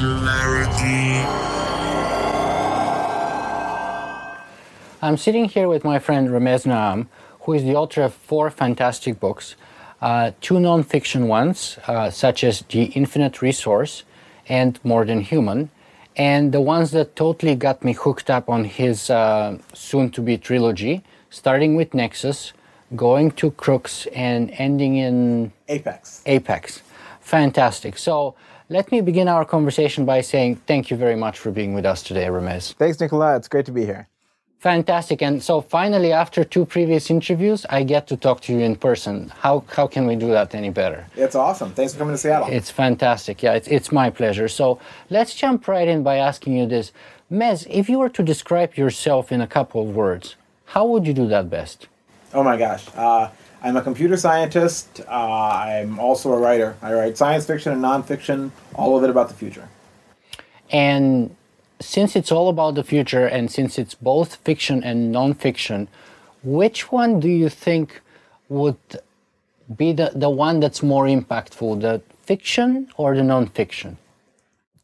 Singularity. I'm sitting here with my friend Ramez Naam, who is the author of four fantastic books, uh, two nonfiction ones, uh, such as The Infinite Resource and More Than Human, and the ones that totally got me hooked up on his uh, soon to be trilogy, starting with Nexus, going to Crux, and ending in Apex. Apex. Fantastic. So let me begin our conversation by saying thank you very much for being with us today, Ramez. Thanks, Nikola. It's great to be here. Fantastic. And so finally, after two previous interviews, I get to talk to you in person. How, how can we do that any better? It's awesome. Thanks for coming to Seattle. It's fantastic. Yeah, it's, it's my pleasure. So let's jump right in by asking you this. Mez, if you were to describe yourself in a couple of words, how would you do that best? oh my gosh. Uh, I'm a computer scientist. Uh, I'm also a writer. I write science fiction and nonfiction, all of it about the future. And since it's all about the future and since it's both fiction and nonfiction, which one do you think would be the, the one that's more impactful, the fiction or the nonfiction?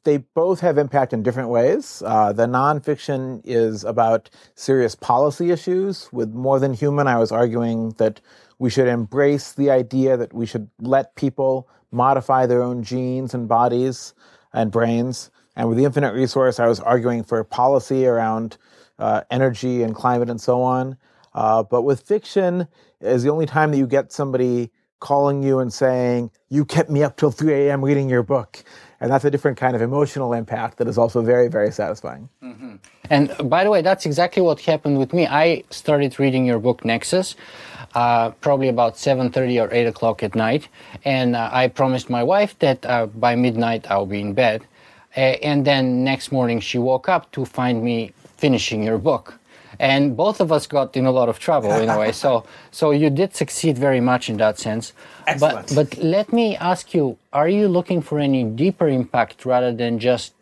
They both have impact in different ways. Uh, the nonfiction is about serious policy issues. With More Than Human, I was arguing that we should embrace the idea that we should let people modify their own genes and bodies and brains. And with the infinite resource, I was arguing for policy around uh, energy and climate and so on. Uh, but with fiction, is the only time that you get somebody calling you and saying, "You kept me up till 3 a.m. reading your book," and that's a different kind of emotional impact that is also very, very satisfying. Mm-hmm. And by the way, that's exactly what happened with me. I started reading your book Nexus. Uh, probably about 7.30 or 8 o'clock at night. And uh, i promised my wife that uh, by midnight i'll be in bed. And then next morning she woke up to find me finishing your book. And both of us got in a lot of trouble in a way. So so you did succeed very much in that sense. Excellent. but but let me ask you are you looking for any deeper impact rather than just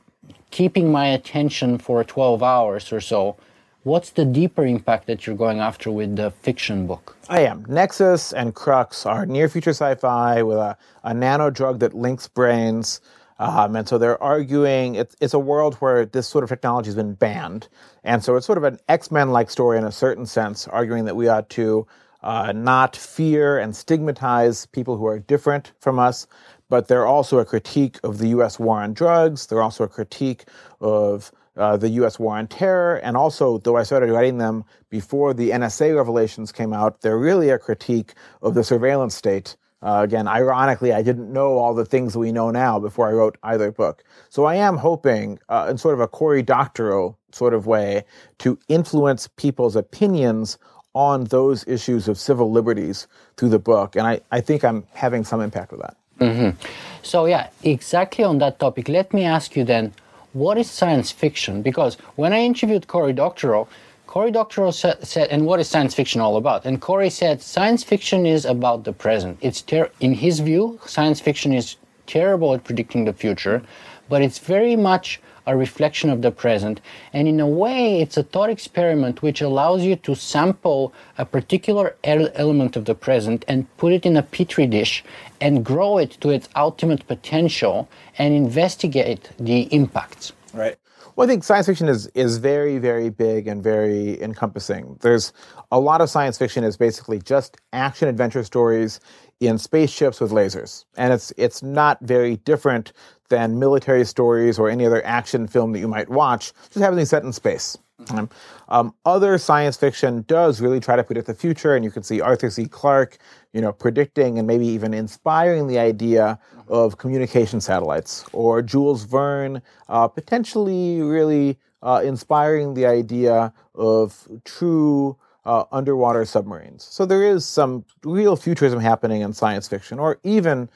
keeping my attention for 12 hours or so what's the deeper impact that you're going after with the fiction book I am. Nexus and Crux are near future sci fi with a, a nano drug that links brains. Um, and so they're arguing it's, it's a world where this sort of technology has been banned. And so it's sort of an X Men like story in a certain sense, arguing that we ought to uh, not fear and stigmatize people who are different from us. But they're also a critique of the US war on drugs. They're also a critique of uh, the U.S. war on terror, and also, though I started writing them before the NSA revelations came out, they're really a critique of the surveillance state. Uh, again, ironically, I didn't know all the things we know now before I wrote either book. So I am hoping, uh, in sort of a Cory Doctorow sort of way, to influence people's opinions on those issues of civil liberties through the book. And I, I think I'm having some impact with that. Mm-hmm. So, yeah, exactly on that topic, let me ask you then what is science fiction? Because when I interviewed Cory Doctorow, Cory Doctorow sa- said, and what is science fiction all about? And Cory said, science fiction is about the present. It's ter- in his view, science fiction is terrible at predicting the future, but it's very much a reflection of the present. And in a way, it's a thought experiment which allows you to sample a particular element of the present and put it in a petri dish and grow it to its ultimate potential and investigate the impacts. Right. Well, I think science fiction is, is very, very big and very encompassing. There's a lot of science fiction is basically just action adventure stories in spaceships with lasers. And it's it's not very different than military stories or any other action film that you might watch, just having these set in space. Um, um, other science fiction does really try to predict the future, and you can see Arthur C. Clarke, you know, predicting and maybe even inspiring the idea of communication satellites, or Jules Verne uh, potentially really uh, inspiring the idea of true uh, underwater submarines. So there is some real futurism happening in science fiction, or even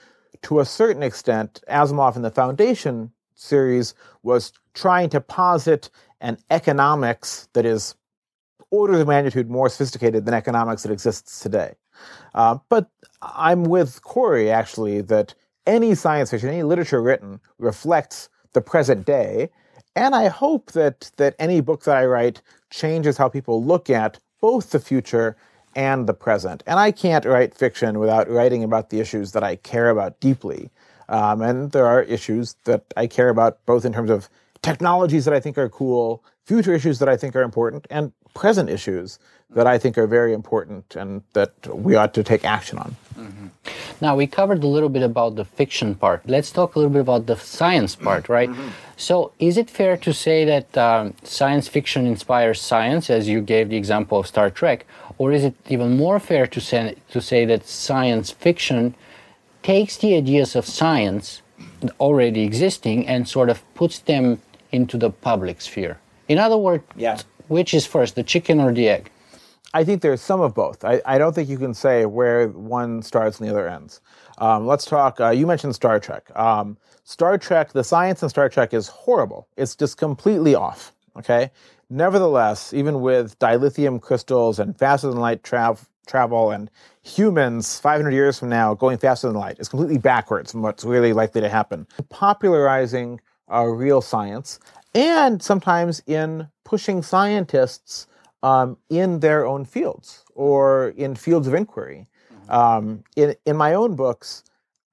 to a certain extent, Asimov in the Foundation series was trying to posit an economics that is orders of magnitude more sophisticated than economics that exists today. Uh, but I'm with Cory, actually that any science fiction, any literature written reflects the present day, and I hope that that any book that I write changes how people look at both the future and the present. And I can't write fiction without writing about the issues that I care about deeply. Um, and there are issues that I care about, both in terms of technologies that I think are cool, future issues that I think are important, and present issues that I think are very important and that we ought to take action on. Mm-hmm. Now, we covered a little bit about the fiction part. Let's talk a little bit about the science part, right? Mm-hmm. So, is it fair to say that um, science fiction inspires science, as you gave the example of Star Trek? Or is it even more fair to say, to say that science fiction takes the ideas of science already existing and sort of puts them into the public sphere? In other words, yeah. which is first, the chicken or the egg? I think there's some of both. I, I don't think you can say where one starts and the other ends. Um, let's talk. Uh, you mentioned Star Trek. Um, Star Trek, the science in Star Trek is horrible. It's just completely off. Okay. Nevertheless, even with dilithium crystals and faster than light tra- travel and humans 500 years from now going faster than light, it's completely backwards from what's really likely to happen. Popularizing uh, real science and sometimes in pushing scientists um, in their own fields or in fields of inquiry. Mm-hmm. Um, in, in my own books,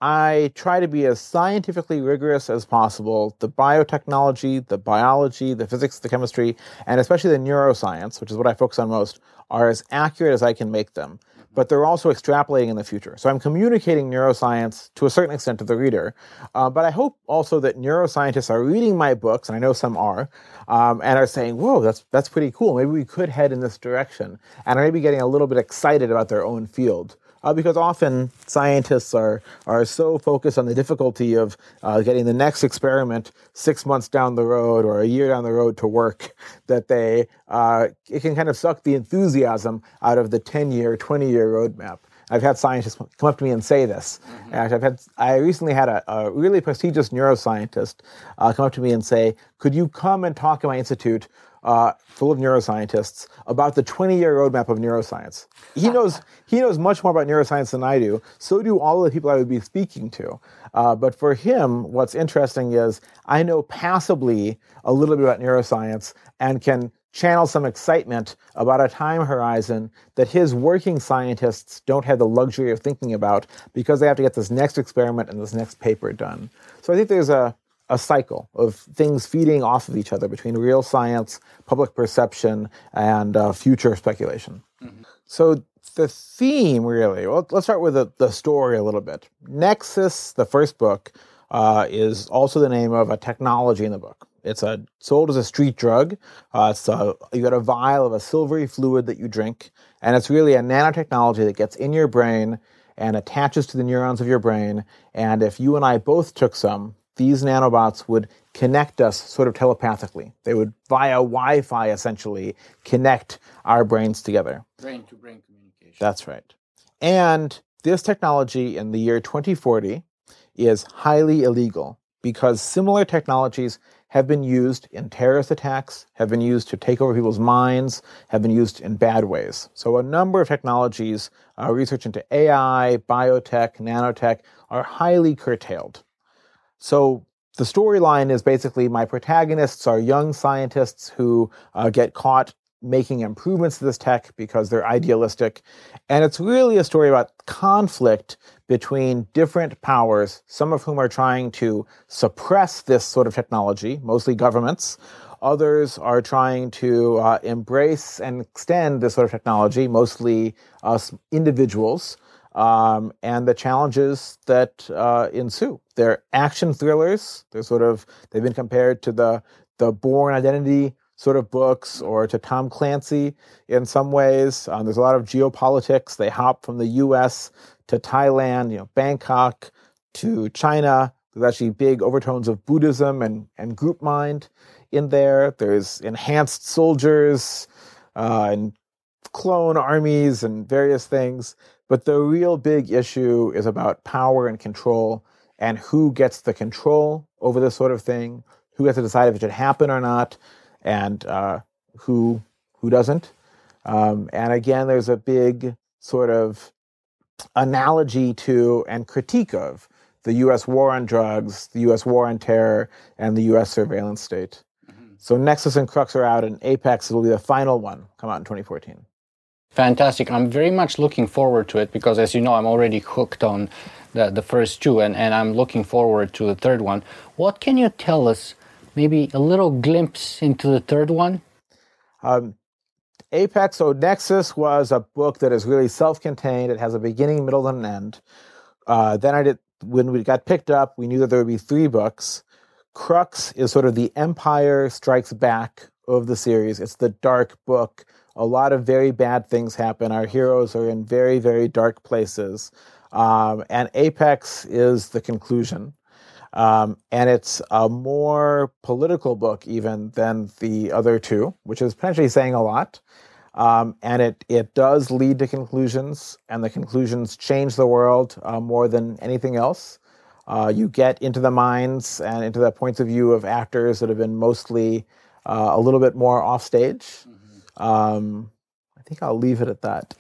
I try to be as scientifically rigorous as possible. The biotechnology, the biology, the physics, the chemistry, and especially the neuroscience, which is what I focus on most, are as accurate as I can make them but they're also extrapolating in the future. So I'm communicating neuroscience to a certain extent to the reader. Uh, but I hope also that neuroscientists are reading my books, and I know some are, um, and are saying, "Whoa, that's that's pretty cool. Maybe we could head in this direction," and are maybe getting a little bit excited about their own field uh, because often scientists are are so focused on the difficulty of uh, getting the next experiment six months down the road or a year down the road to work that they uh, it can kind of suck the enthusiasm out of the 10 year 20 year roadmap I've had scientists come up to me and say this. Mm-hmm. I've had, I recently had a, a really prestigious neuroscientist uh, come up to me and say, "Could you come and talk at my institute uh, full of neuroscientists about the 20-year roadmap of neuroscience. He knows he knows much more about neuroscience than I do. So do all the people I would be speaking to. Uh, but for him, what's interesting is I know passably a little bit about neuroscience and can channel some excitement about a time horizon that his working scientists don't have the luxury of thinking about because they have to get this next experiment and this next paper done. So I think there's a a cycle of things feeding off of each other between real science, public perception, and uh, future speculation. Mm-hmm. So the theme, really, well, let's start with the, the, story a little bit. Nexus, the first book, uh, is also the name of a technology in the book. It's a, sold as a street drug. Uh, it's a, you got a vial of a silvery fluid that you drink, and it's really a nanotechnology that gets in your brain and attaches to the neurons of your brain. And if you and I both took some, these nanobots would connect us sort of telepathically. They would, via Wi Fi essentially, connect our brains together. Brain to brain communication. That's right. And this technology in the year 2040 is highly illegal because similar technologies have been used in terrorist attacks, have been used to take over people's minds, have been used in bad ways. So, a number of technologies, uh, research into AI, biotech, nanotech, are highly curtailed. So the storyline is basically my protagonists are young scientists who uh, get caught making improvements to this tech because they're idealistic. And it's really a story about conflict between different powers, some of whom are trying to suppress this sort of technology, mostly governments. Others are trying to uh, embrace and extend this sort of technology, mostly us individuals um, and the challenges that uh, ensue. They're action thrillers. They're sort of they've been compared to the the Bourne Identity sort of books or to Tom Clancy in some ways. Um, there's a lot of geopolitics. They hop from the U.S. to Thailand, you know, Bangkok to China. There's actually big overtones of Buddhism and and group mind in there. There's enhanced soldiers uh, and clone armies and various things. But the real big issue is about power and control and who gets the control over this sort of thing, who gets to decide if it should happen or not, and uh, who who doesn't. Um, and again, there's a big sort of analogy to and critique of the U.S. war on drugs, the U.S. war on terror, and the U.S. surveillance state. Mm-hmm. So Nexus and Crux are out, and Apex will be the final one, come out in 2014. Fantastic. I'm very much looking forward to it because, as you know, I'm already hooked on the, the first two, and, and I'm looking forward to the third one. What can you tell us, maybe a little glimpse into the third one? Um, Apex, Nexus was a book that is really self contained. It has a beginning, middle, and an end. Uh, then I did, when we got picked up, we knew that there would be three books. Crux is sort of the Empire Strikes Back of the series. It's the dark book. A lot of very bad things happen. Our heroes are in very, very dark places. Um, and Apex is the conclusion. Um, and it's a more political book even than the other two, which is potentially saying a lot. Um, and it it does lead to conclusions, and the conclusions change the world uh, more than anything else. Uh, you get into the minds and into the points of view of actors that have been mostly uh, a little bit more offstage. Mm-hmm. Um, I think I'll leave it at that.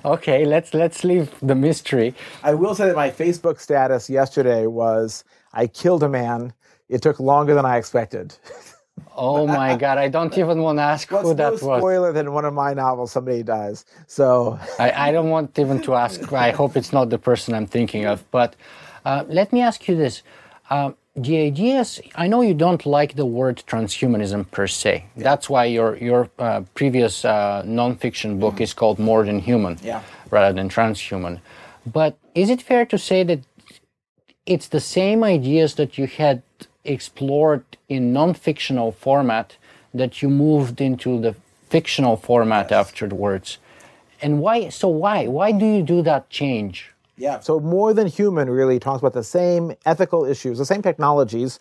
okay, let's let's leave the mystery. I will say that my Facebook status yesterday was I killed a man. It took longer than I expected. Oh my god! I don't even want to ask What's who that no was. Spoiler than one of my novels, somebody dies. So I, I don't want even to ask. I hope it's not the person I'm thinking of. But uh, let me ask you this: uh, the ideas. I know you don't like the word transhumanism per se. Yeah. That's why your your uh, previous uh, nonfiction book mm. is called More Than Human, yeah. rather than transhuman. But is it fair to say that it's the same ideas that you had explored in non-fictional format that you moved into the fictional format yes. afterwards and why so why why do you do that change yeah. So more than human really talks about the same ethical issues the same technologies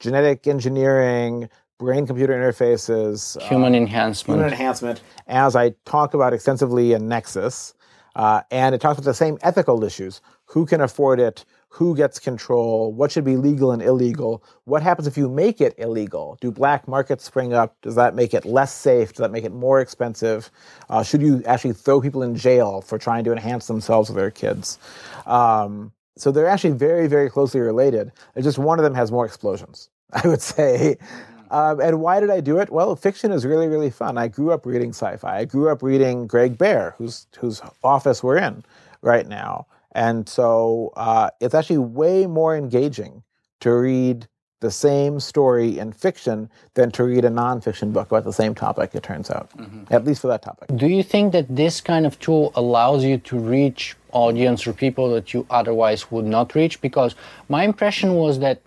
genetic engineering brain computer interfaces human uh, enhancement. human enhancement as i talk about extensively in nexus uh, and it talks about the same ethical issues. Who can afford it who gets control, what should be legal and illegal, what happens if you make it illegal? Do black markets spring up? Does that make it less safe? Does that make it more expensive? Uh, should you actually throw people in jail for trying to enhance themselves or their kids? Um, so they're actually very, very closely related. It's just one of them has more explosions, I would say. Um, and why did I do it? Well, fiction is really, really fun. I grew up reading sci-fi. I grew up reading Greg Bear, whose whose office we're in right now. And so uh, it's actually way more engaging to read the same story in fiction than to read a nonfiction book about the same topic, it turns out, mm-hmm. at least for that topic. Do you think that this kind of tool allows you to reach audience or people that you otherwise would not reach? Because my impression was that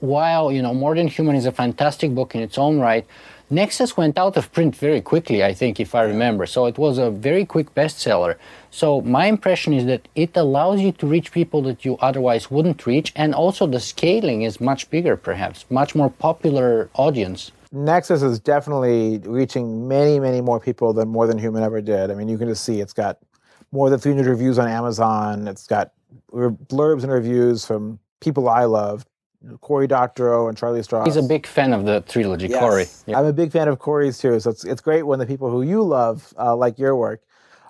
while, you know, More Than Human is a fantastic book in its own right, Nexus went out of print very quickly, I think, if I remember. So it was a very quick bestseller. So my impression is that it allows you to reach people that you otherwise wouldn't reach, and also the scaling is much bigger, perhaps, much more popular audience. Nexus is definitely reaching many, many more people than More Than Human ever did. I mean, you can just see it's got more than 300 reviews on Amazon. It's got blurbs and reviews from people I love, Cory Doctorow and Charlie Stross. He's a big fan of the trilogy, yes. Cory. Yeah. I'm a big fan of Cory's too. So it's, it's great when the people who you love uh, like your work.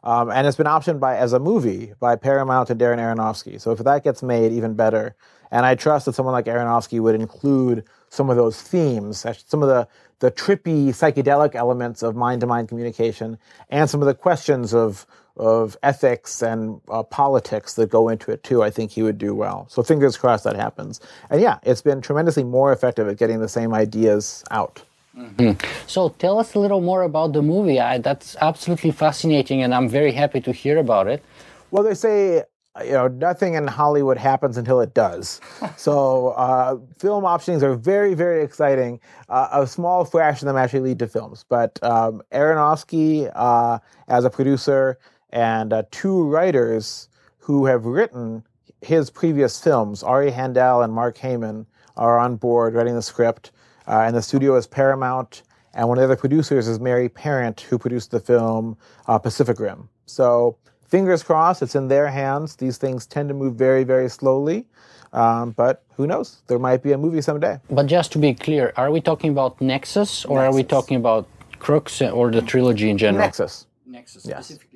Um, and it's been optioned by as a movie by Paramount and Darren Aronofsky. So if that gets made, even better. And I trust that someone like Aronofsky would include some of those themes, some of the the trippy psychedelic elements of mind-to-mind communication, and some of the questions of of ethics and uh, politics that go into it too. I think he would do well. So fingers crossed that happens. And yeah, it's been tremendously more effective at getting the same ideas out. Mm-hmm. So tell us a little more about the movie. I, that's absolutely fascinating, and I'm very happy to hear about it. Well, they say you know nothing in Hollywood happens until it does. so uh, film optionings are very very exciting. Uh, a small fraction of them actually lead to films, but um, Aronofsky uh, as a producer and uh, two writers who have written his previous films, Ari Handel and Mark Heyman, are on board writing the script. Uh, and the studio is Paramount. And one of the other producers is Mary Parent, who produced the film uh, Pacific Rim. So fingers crossed, it's in their hands. These things tend to move very, very slowly. Um, but who knows? There might be a movie someday. But just to be clear, are we talking about Nexus or Nexus. are we talking about Crux or the trilogy in general? Nexus. Nexus, yes. specifically.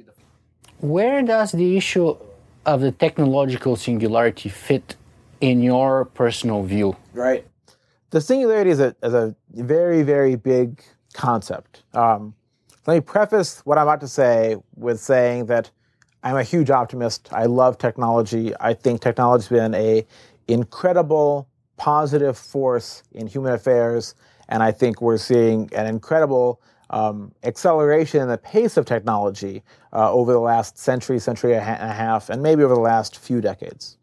Where does the issue of the technological singularity fit in your personal view? Right the singularity is a, is a very, very big concept. Um, let me preface what I'm about to say with saying that I'm a huge optimist. I love technology. I think technology's been a incredible positive force in human affairs, and I think we're seeing an incredible um, acceleration in the pace of technology uh, over the last century, century and a half, and maybe over the last few decades.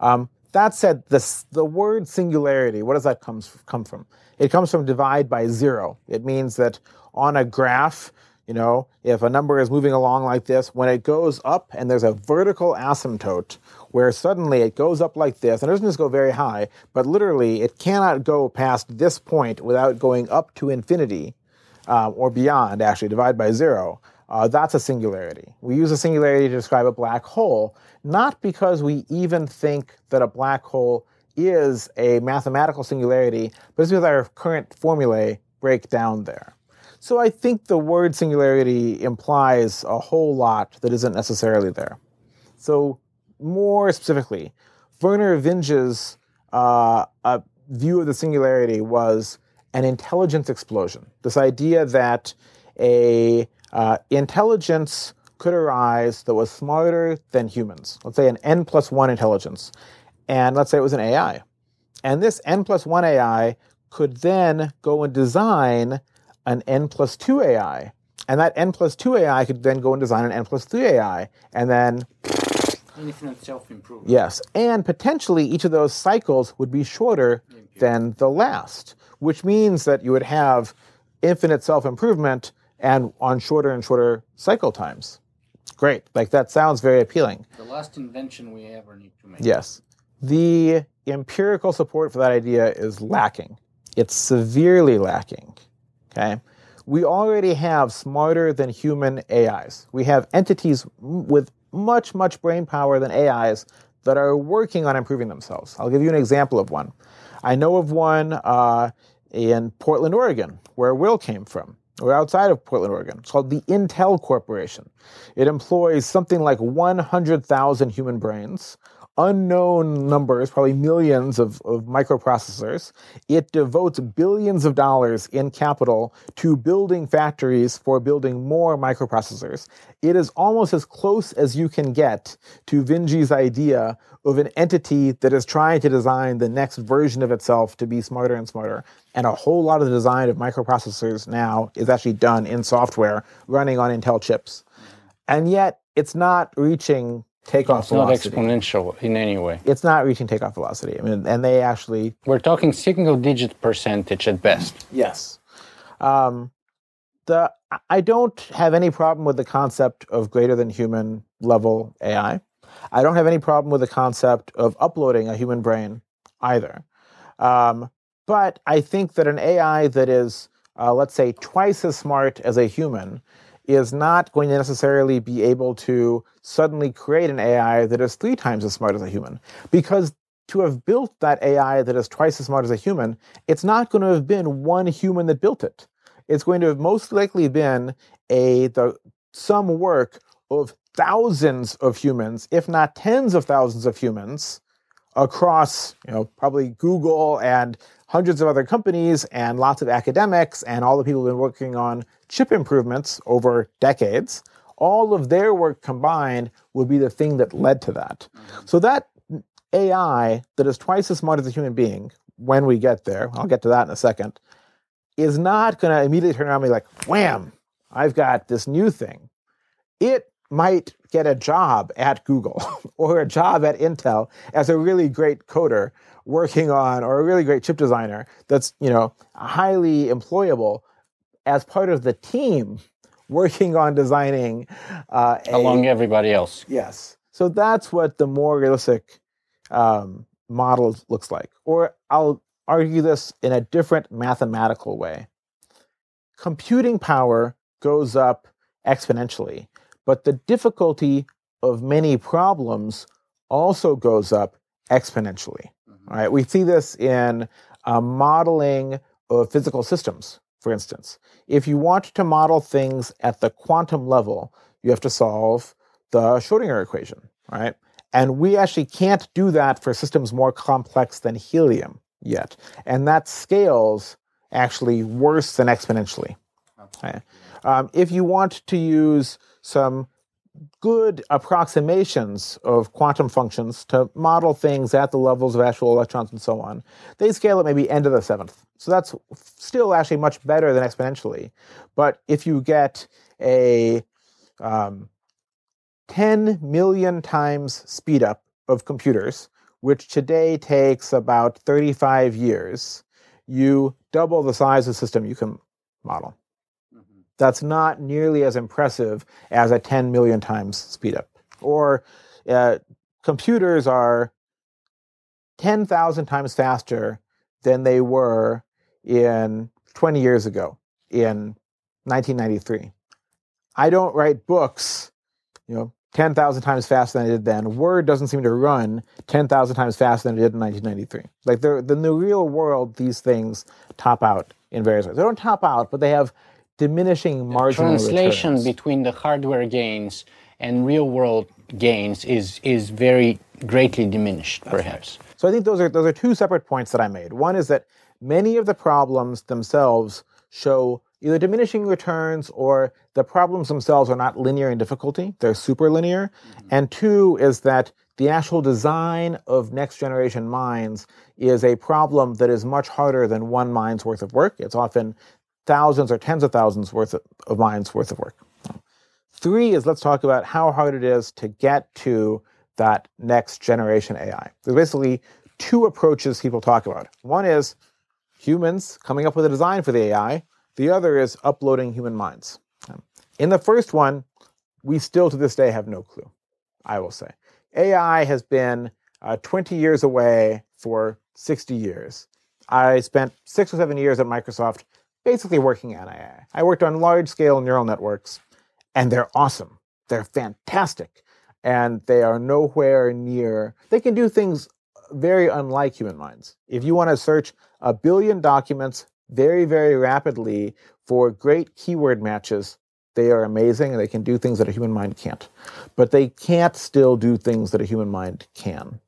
Um, that said, this, the word singularity, what does that comes, come from? It comes from divide by zero. It means that on a graph, you know, if a number is moving along like this, when it goes up and there's a vertical asymptote where suddenly it goes up like this, and it doesn't just go very high, but literally it cannot go past this point without going up to infinity uh, or beyond, actually, divide by zero. Uh, that's a singularity. We use a singularity to describe a black hole, not because we even think that a black hole is a mathematical singularity, but it's because our current formulae break down there. So I think the word singularity implies a whole lot that isn't necessarily there. So more specifically, Vernor Vinge's uh, view of the singularity was an intelligence explosion. This idea that a uh, intelligence could arise that was smarter than humans. Let's say an n plus one intelligence, and let's say it was an AI, and this n plus one AI could then go and design an n plus two AI, and that n plus two AI could then go and design an n plus three AI, and then infinite self-improvement. Yes, and potentially each of those cycles would be shorter than the last which means that you would have infinite self improvement and on shorter and shorter cycle times. Great. Like that sounds very appealing. The last invention we ever need to make. Yes. The empirical support for that idea is lacking. It's severely lacking. Okay. We already have smarter than human AIs. We have entities with much, much brain power than AIs that are working on improving themselves. I'll give you an example of one. I know of one uh, in Portland, Oregon, where Will came from, or outside of Portland, Oregon. It's called the Intel Corporation. It employs something like 100,000 human brains unknown numbers, probably millions of, of microprocessors. It devotes billions of dollars in capital to building factories for building more microprocessors. It is almost as close as you can get to Vinge's idea of an entity that is trying to design the next version of itself to be smarter and smarter. And a whole lot of the design of microprocessors now is actually done in software running on Intel chips. And yet, it's not reaching takeoff it's velocity. not exponential in any way. It's not reaching takeoff velocity. I mean, and they actually. We're talking single digit percentage at best. Yes. Um, the I don't have any problem with the concept of greater than human level AI. I don't have any problem with the concept of uploading a human brain either. Um, but I think that an AI that is, uh, let's say, twice as smart as a human is not going to necessarily be able to suddenly create an AI that is three times as smart as a human. Because to have built that AI that is twice as smart as a human, it's not going to have been one human that built it. It's going to have most likely been a the some work of thousands of humans, if not tens of thousands of humans, across you know probably Google and hundreds of other companies and lots of academics and all the people who've been working on chip improvements over decades, all of their work combined would be the thing that led to that. Mm-hmm. So that AI that is twice as smart as a human being, when we get there, I'll get to that in a second, is not going to immediately turn around and be like, wham, I've got this new thing. It might get a job at Google or a job at Intel as a really great coder working on, or a really great chip designer that's, you know, highly employable as part of the team working on designing uh, a, along everybody else. Yes. So that's what the more realistic um, model looks like. Or I'll argue this in a different mathematical way. Computing power goes up exponentially, but the difficulty of many problems also goes up exponentially. Mm-hmm. Right? We see this in uh, modeling of physical systems for instance. If you want to model things at the quantum level, you have to solve the Schrodinger equation, right? And we actually can't do that for systems more complex than helium yet. And that scales actually worse than exponentially. Okay? Um, if you want to use some good approximations of quantum functions to model things at the levels of actual electrons and so on. They scale at maybe n to the seventh. So that's still actually much better than exponentially. But if you get a um, 10 million times speed up of computers, which today takes about 35 years, you double the size of the system you can model. That's not nearly as impressive as a 10 million times speed up. Or uh, computers are 10,000 times faster than they were in 20 years ago in 1993. I don't write books, you know, 10,000 times faster than I did then. Word doesn't seem to run 10,000 times faster than it did in 1993. Like in the real world, these things top out in various ways. They don't top out, but they have diminishing marginal translation returns. between the hardware gains and real world gains is is very greatly diminished, That's perhaps. Right. So I think those are those are two separate points that I made. One is that many of the problems themselves show either diminishing returns or the problems themselves are not linear in difficulty, they're superlinear. Mm-hmm. And two is that the actual design of next generation mines is a problem that is much harder than one mine's worth of work. It's often thousands or tens of thousands worth of, mines worth of work. Three is let's talk about how hard it is to get to that next generation AI. There's basically two approaches people talk about. One is humans coming up with a design for the AI, the other is uploading human minds. In the first one, we still to this day have no clue, I will say. AI has been uh, 20 years away for 60 years. I spent six or seven years at Microsoft basically working on AI. I worked on large scale neural networks, and they're awesome. They're fantastic. And they are nowhere near, they can do things very unlike human minds. If you want to search a billion documents very, very rapidly for great keyword matches, they are amazing and they can do things that a human mind can't. But they can't still do things that a human mind can.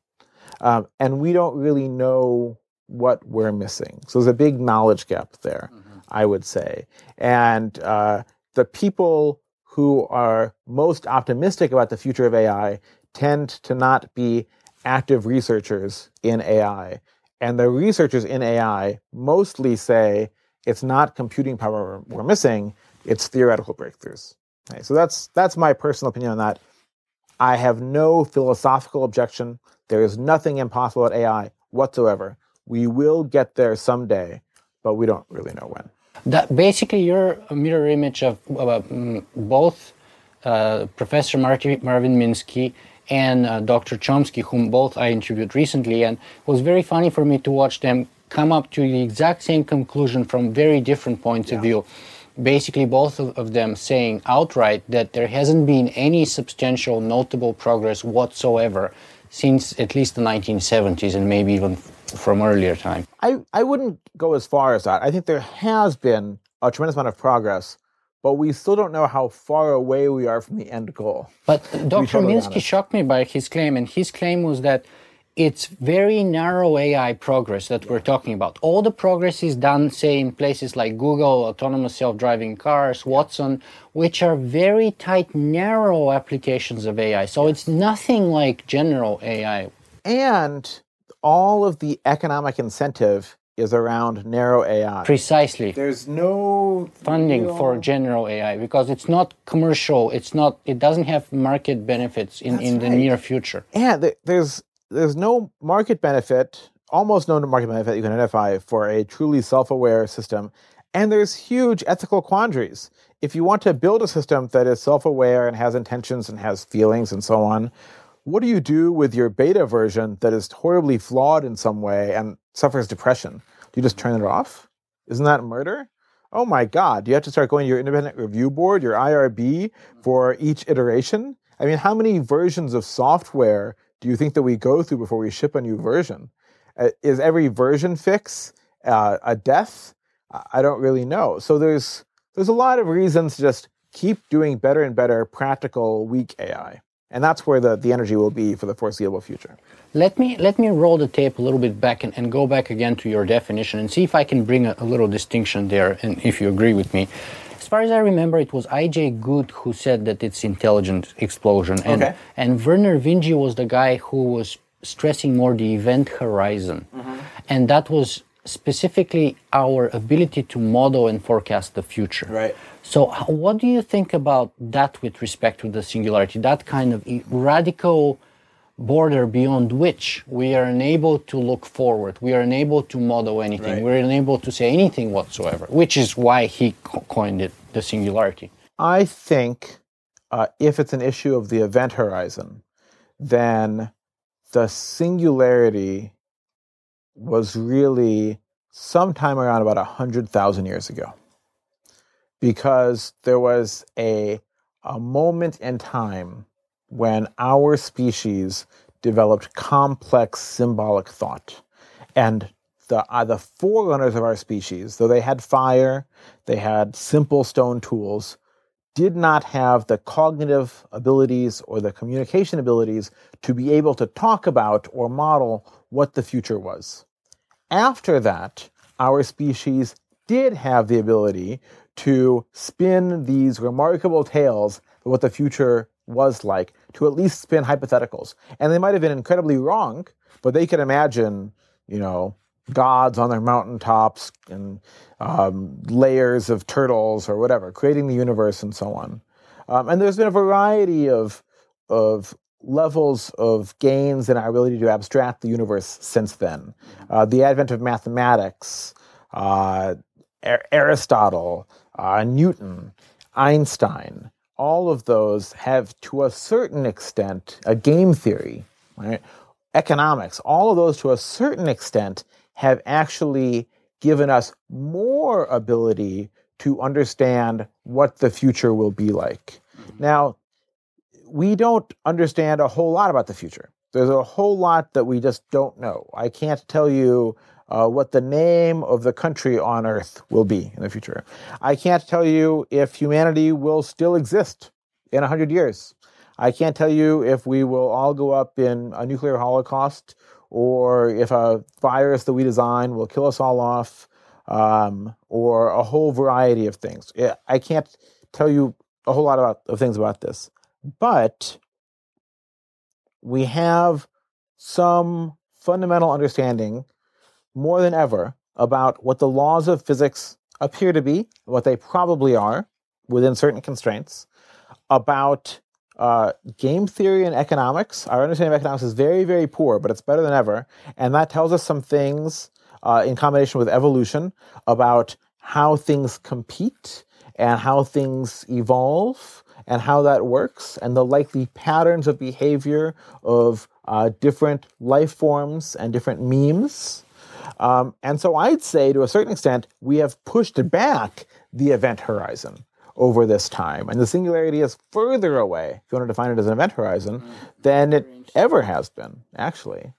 Um, and we don't really know what we're missing. So there's a big knowledge gap there, mm-hmm. I would say. And uh, the people who are most optimistic about the future of AI tend to not be active researchers in AI. And the researchers in AI mostly say it's not computing power we're missing, it's theoretical breakthroughs. Okay, so that's that's my personal opinion on that. I have no philosophical objection. There is nothing impossible at AI whatsoever. We will get there someday, but we don't really know when. That basically, you're a mirror image of uh, both uh, Professor Marvin Minsky and uh, Dr. Chomsky, whom both I interviewed recently, and it was very funny for me to watch them come up to the exact same conclusion from very different points yeah. of view. Basically, both of them saying outright that there hasn't been any substantial, notable progress whatsoever since at least the 1970s and maybe even from earlier time. I, I wouldn't go as far as that. I think there has been a tremendous amount of progress but we still don't know how far away we are from the end goal. But Dr. Totally Minsky shocked me by his claim, and his claim was that it's very narrow AI progress that we're talking about. All the progress is done, say, in places like Google, autonomous self driving cars, Watson, which are very tight, narrow applications of AI. So it's nothing like general AI. And all of the economic incentive is around narrow AI. Precisely. There's no funding real... for general AI because it's not commercial. It's not. It doesn't have market benefits in, in the near future. Yeah, there's there's no market benefit, almost no market benefit you can identify for a truly self-aware system, and there's huge ethical quandaries. If you want to build a system that is self-aware and has intentions and has feelings and so on, what do you do with your beta version that is horribly flawed in some way and suffers depression? Do you just turn it off? Isn't that murder? Oh my God, do you have to start going to your independent review board, your IRB, for each iteration? I mean, how many versions of software do you think that we go through before we ship a new version? Uh, is every version fix uh, a death? I don't really know. So there's there's a lot of reasons to just keep doing better and better practical weak AI. And that's where the, the energy will be for the foreseeable future. Let me let me roll the tape a little bit back and, and go back again to your definition and see if I can bring a, a little distinction there and if you agree with me. as far as I remember, it was I.J. Good who said that it's intelligent explosion, and Okay. and Vernor Vinge was the guy who was stressing more the event horizon, mm-hmm. and that was specifically our ability to model and forecast the future. Right. So, what do you think about that with respect to the singularity? That kind of radical border beyond which we are unable to look forward, we are unable to model anything, Right. we're unable to say anything whatsoever, which is why he co- coined it the singularity. I think uh, if it's an issue of the event horizon, then the singularity was really sometime around about 100,000 years ago. Because there was a, a moment in time when our species developed complex symbolic thought. And the, uh, the forerunners of our species, though they had fire, they had simple stone tools, did not have the cognitive abilities or the communication abilities to be able to talk about or model what the future was. After that, our species did have the ability to spin these remarkable tales of what the future was like, to at least spin hypotheticals. And they might have been incredibly wrong, but they could imagine, you know, gods on their mountaintops and um, layers of turtles or whatever, creating the universe and so on. Um, and there's been a variety of of levels of gains in our ability to abstract the universe since then. Uh, the advent of mathematics, uh, Aristotle, uh, Newton, Einstein, all of those have, to a certain extent, a game theory, right? Economics, all of those, to a certain extent, have actually given us more ability to understand what the future will be like. Now, we don't understand a whole lot about the future. There's a whole lot that we just don't know. I can't tell you uh, what the name of the country on Earth will be in the future. I can't tell you if humanity will still exist in 100 years. I can't tell you if we will all go up in a nuclear holocaust or if a virus that we design will kill us all off um, or a whole variety of things. I can't tell you a whole lot of things about this. But we have some fundamental understanding more than ever about what the laws of physics appear to be, what they probably are within certain constraints, about uh, game theory and economics. Our understanding of economics is very, very poor, but it's better than ever. And that tells us some things uh, in combination with evolution about how things compete and how things evolve and how that works and the likely patterns of behavior of uh, different life forms and different memes. Um, and so I'd say to a certain extent, we have pushed back the event horizon over this time. And the singularity is further away, if you want to define it as an event horizon, than it ever has been, actually.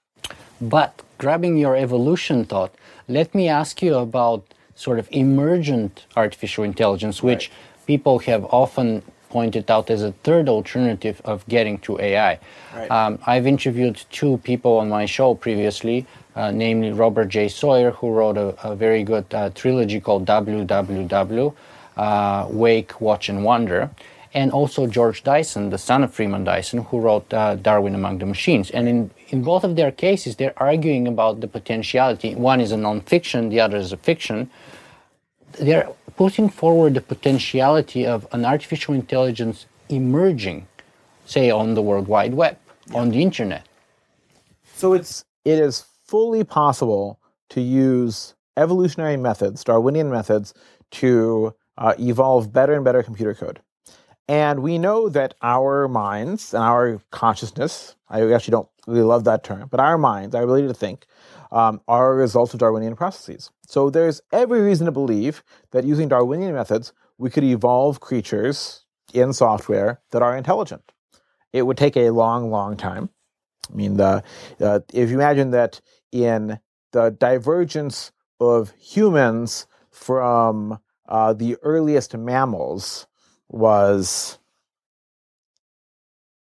But grabbing your evolution thought, let me ask you about sort of emergent artificial intelligence, which people have often pointed out as a third alternative of getting to AI. Right. Um, I've interviewed two people on my show previously, uh, namely Robert J. Sawyer, who wrote a, a very good uh, trilogy called WWW uh, Wake, Watch, and Wonder, and also George Dyson, the son of Freeman Dyson, who wrote uh, Darwin Among the Machines. And in, in both of their cases, they're arguing about the potentiality. One is a non-fiction, the other is a fiction. They're putting forward the potentiality of an artificial intelligence emerging, say, on the World Wide Web, on the internet. So it's it is fully possible to use evolutionary methods, Darwinian methods, to uh, evolve better and better computer code. And we know that our minds and our consciousness, I actually don't really love that term, but our minds, our ability to think, um, are a result of Darwinian processes. So there's every reason to believe that using Darwinian methods, we could evolve creatures in software that are intelligent. It would take a long, long time. I mean, the, uh, if you imagine that in the divergence of humans from uh, the earliest mammals was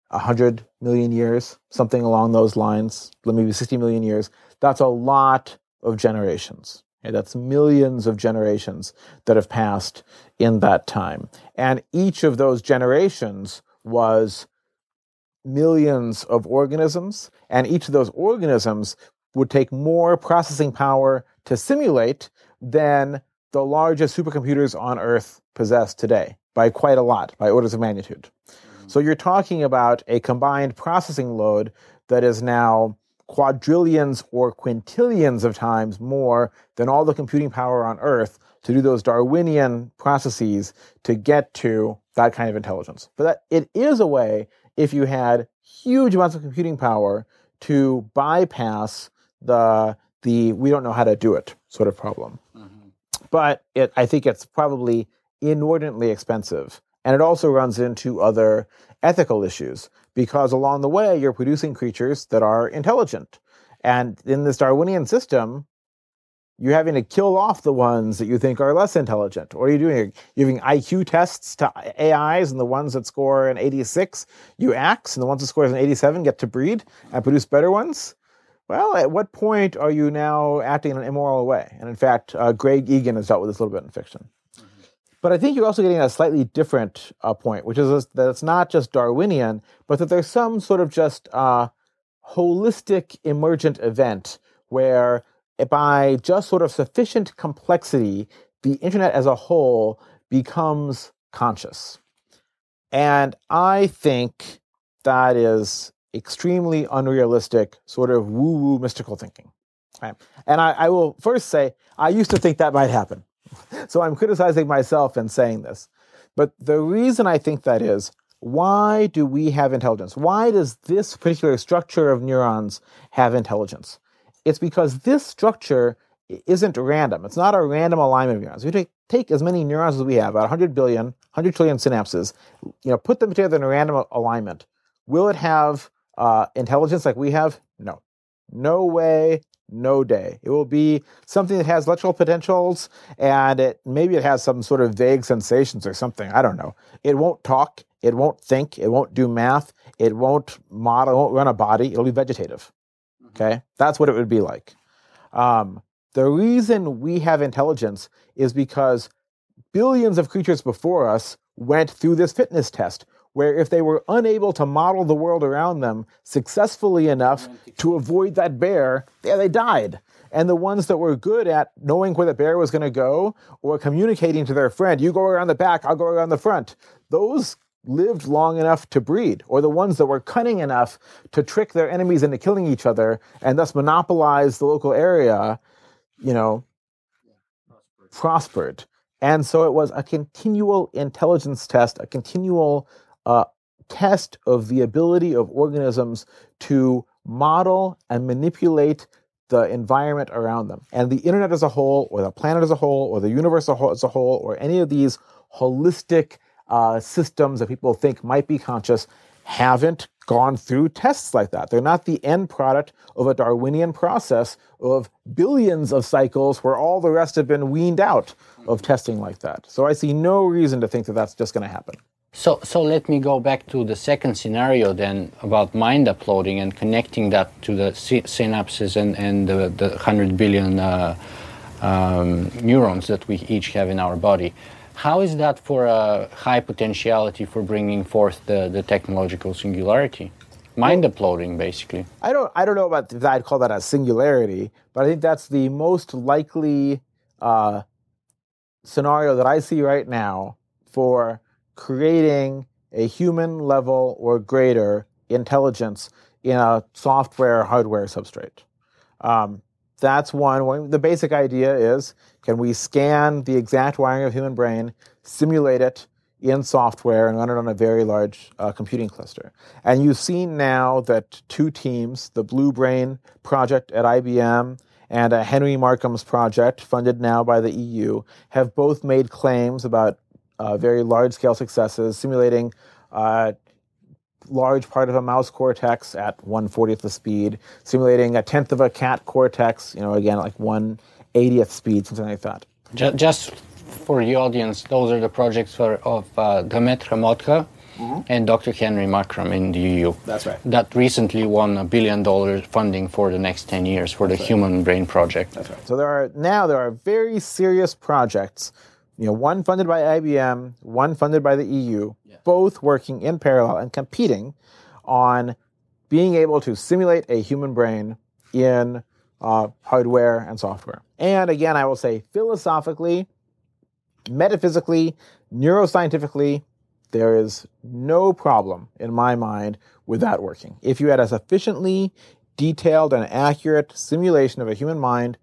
100 million years, something along those lines, maybe 60 million years. That's a lot of generations. Okay, that's millions of generations that have passed in that time. And each of those generations was millions of organisms, and each of those organisms would take more processing power to simulate than the largest supercomputers on Earth possess today by quite a lot, by orders of magnitude. Mm-hmm. So you're talking about a combined processing load that is now quadrillions or quintillions of times more than all the computing power on Earth to do those Darwinian processes to get to that kind of intelligence. But that, it is a way if you had huge amounts of computing power to bypass the the we don't know how to do it sort of problem. Mm-hmm. But it, I think it's probably inordinately expensive, and it also runs into other ethical issues because along the way you're producing creatures that are intelligent, and in this Darwinian system, you're having to kill off the ones that you think are less intelligent. What are you doing? You're giving IQ tests to AIs, and the ones that score an 86 you axe, and the ones that score an 87 get to breed and produce better ones. Well, at what point are you now acting in an immoral way? And in fact, uh, Greg Egan has dealt with this a little bit in fiction. But I think you're also getting a slightly different uh, point, which is that it's not just Darwinian, but that there's some sort of just uh, holistic emergent event where by just sort of sufficient complexity, the internet as a whole becomes conscious. And I think that is extremely unrealistic, sort of woo woo mystical thinking. Right? And I, I will first say, I used to think that might happen. so I'm criticizing myself in saying this. But the reason I think that is, why do we have intelligence? Why does this particular structure of neurons have intelligence? It's because this structure isn't random. It's not a random alignment of neurons. We take, take as many neurons as we have, about 100 billion, 100 trillion synapses, you know, put them together in a random alignment. Will it have uh, intelligence like we have? No. No way, no day. It will be something that has electrical potentials and it maybe it has some sort of vague sensations or something. I don't know. It won't talk, it won't think, it won't do math, it won't model, it won't run a body, it'll be vegetative. Okay, that's what it would be like. Um, the reason we have intelligence is because billions of creatures before us went through this fitness test where if they were unable to model the world around them successfully enough to avoid that bear, yeah, they died. And the ones that were good at knowing where the bear was going to go or communicating to their friend, you go around the back, I'll go around the front, those lived long enough to breed, or the ones that were cunning enough to trick their enemies into killing each other and thus monopolize the local area, you know, prospered. prospered. And so it was a continual intelligence test, a continual uh, test of the ability of organisms to model and manipulate the environment around them. And the internet as a whole, or the planet as a whole, or the universe as a whole, or any of these holistic uh, systems that people think might be conscious haven't gone through tests like that. They're not the end product of a Darwinian process of billions of cycles where all the rest have been weaned out of testing like that. So I see no reason to think that that's just going to happen. So, so let me go back to the second scenario then about mind uploading and connecting that to the synapses and, and the, the 100 billion uh, um, neurons that we each have in our body. How is that for a high potentiality for bringing forth the, the technological singularity? Mind uploading, basically. I don't, I don't know about that. I'd call that a singularity, but I think that's the most likely uh, scenario that I see right now for creating a human level or greater intelligence in a software hardware substrate. Um, that's one. The basic idea is can we scan the exact wiring of human brain, simulate it in software, and run it on a very large uh, computing cluster? And you've seen now that two teams, the Blue Brain project at IBM and Henry Markram's project, funded now by the EU, have both made claims about uh, very large scale successes, simulating uh, large part of a mouse cortex at 140th the speed, simulating a tenth of a cat cortex, you know, again, like 180th speed, something like that. Just for the audience, those are the projects for, of uh, Dharmendra Modha, and Dr. Henry Markram in the EU. That's right. That recently won a billion dollars funding for the next 10 years for the Human Brain Project. That's right. So there are now there are very serious projects, you know, one funded by IBM, one funded by the EU, both working in parallel and competing on being able to simulate a human brain in uh, hardware and software. And again, I will say philosophically, metaphysically, neuroscientifically, there is no problem in my mind with that working. If you had a sufficiently detailed and accurate simulation of a human mind,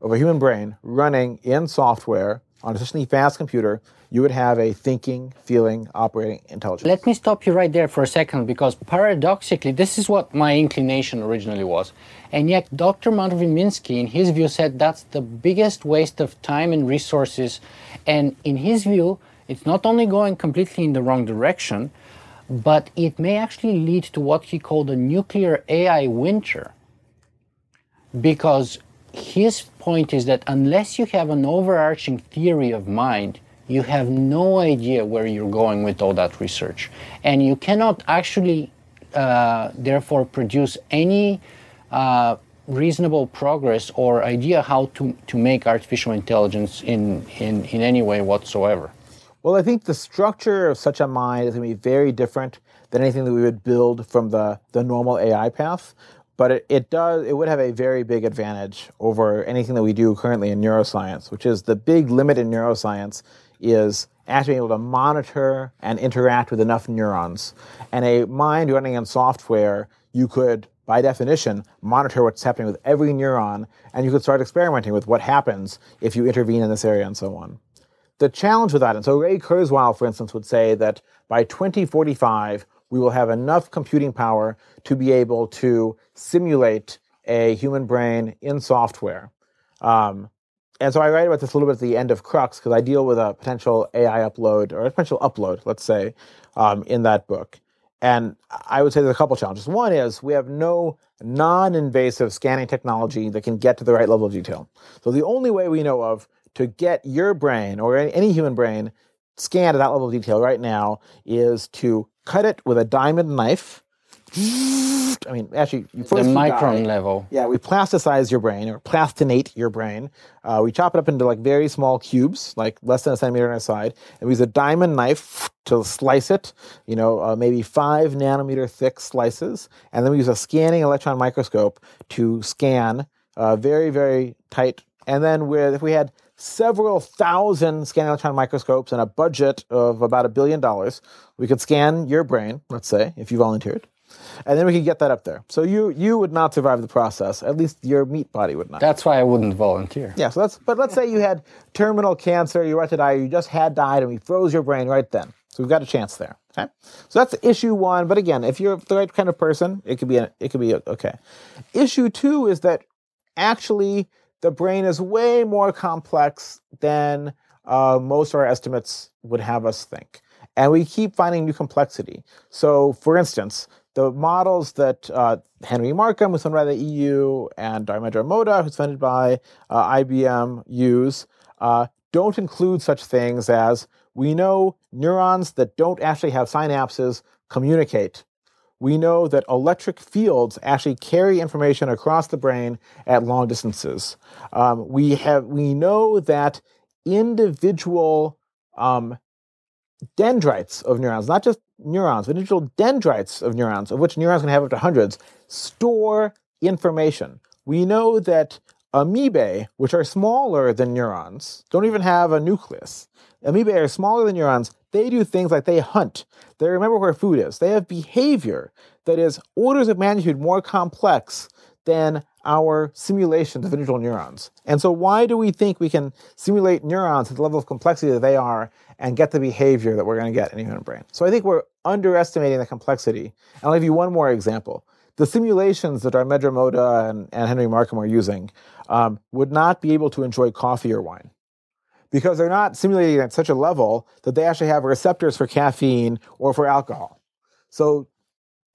of a human brain running in software on a sufficiently fast computer, you would have a thinking, feeling, operating intelligence. Let me stop you right there for a second because paradoxically, this is what my inclination originally was. And yet, Dr. Marvin Minsky, in his view, said that's the biggest waste of time and resources. And in his view, it's not only going completely in the wrong direction, but it may actually lead to what he called a nuclear AI winter. Because his point is that unless you have an overarching theory of mind, you have no idea where you're going with all that research. And you cannot actually, uh, therefore, produce any uh, reasonable progress or idea how to, to make artificial intelligence in, in, in any way whatsoever. Well, I think the structure of such a mind is going to be very different than anything that we would build from the, the normal AI path. But it, it does it would have a very big advantage over anything that we do currently in neuroscience, which is the big limit in neuroscience is actually being able to monitor and interact with enough neurons. And a mind running in software, you could, by definition, monitor what's happening with every neuron, and you could start experimenting with what happens if you intervene in this area and so on. The challenge with that, and so Ray Kurzweil, for instance, would say that by 2045, we will have enough computing power to be able to simulate a human brain in software. Um, and so I write about this a little bit at the end of Crux because I deal with a potential AI upload or a potential upload, let's say, um, in that book. And I would say there's a couple challenges. One is we have no non invasive scanning technology that can get to the right level of detail. So the only way we know of to get your brain or any human brain scanned at that level of detail right now is to cut it with a diamond knife I mean, actually, the micron die. level. Yeah, we plasticize your brain or plastinate your brain. Uh, we chop it up into like very small cubes, like less than a centimeter on a side, and we use a diamond knife to slice it. You know, uh, maybe five nanometer thick slices, and then we use a scanning electron microscope to scan uh, very, very tight. And then with if we had several thousand scanning electron microscopes and a budget of about a billion dollars, we could scan your brain. Let's say if you volunteered and then we could get that up there. So you you would not survive the process. At least your meat body would not. That's why I wouldn't volunteer. Yeah. So that's. But let's say you had terminal cancer, you were to die, you just had died, and we froze your brain right then. So we've got a chance there. Okay. So that's issue one. But again, if you're the right kind of person, it could be a, it could be okay. Issue two is that actually the brain is way more complex than uh, most of our estimates would have us think. And we keep finding new complexity. So, for instance, the models that uh, Henry Markram, who's funded by the EU, and Dharmendra Modha, who's funded by uh, IBM, use uh, don't include such things as we know neurons that don't actually have synapses communicate. We know that electric fields actually carry information across the brain at long distances. Um, we have we know that individual um, dendrites of neurons, not just neurons, but individual dendrites of neurons, of which neurons can have up to hundreds, store information. We know that amoebae, which are smaller than neurons, don't even have a nucleus. Amoebae are smaller than neurons. They do things like they hunt. They remember where food is. They have behavior that is orders of magnitude more complex than our simulations of individual neurons. And so, why do we think we can simulate neurons at the level of complexity that they are and get the behavior that we're going to get in a human brain? So, I think we're underestimating the complexity. And I'll give you one more example. The simulations that Dharmendra Modha and, and Henry Markram are using um, would not be able to enjoy coffee or wine because they're not simulating at such a level that they actually have receptors for caffeine or for alcohol. So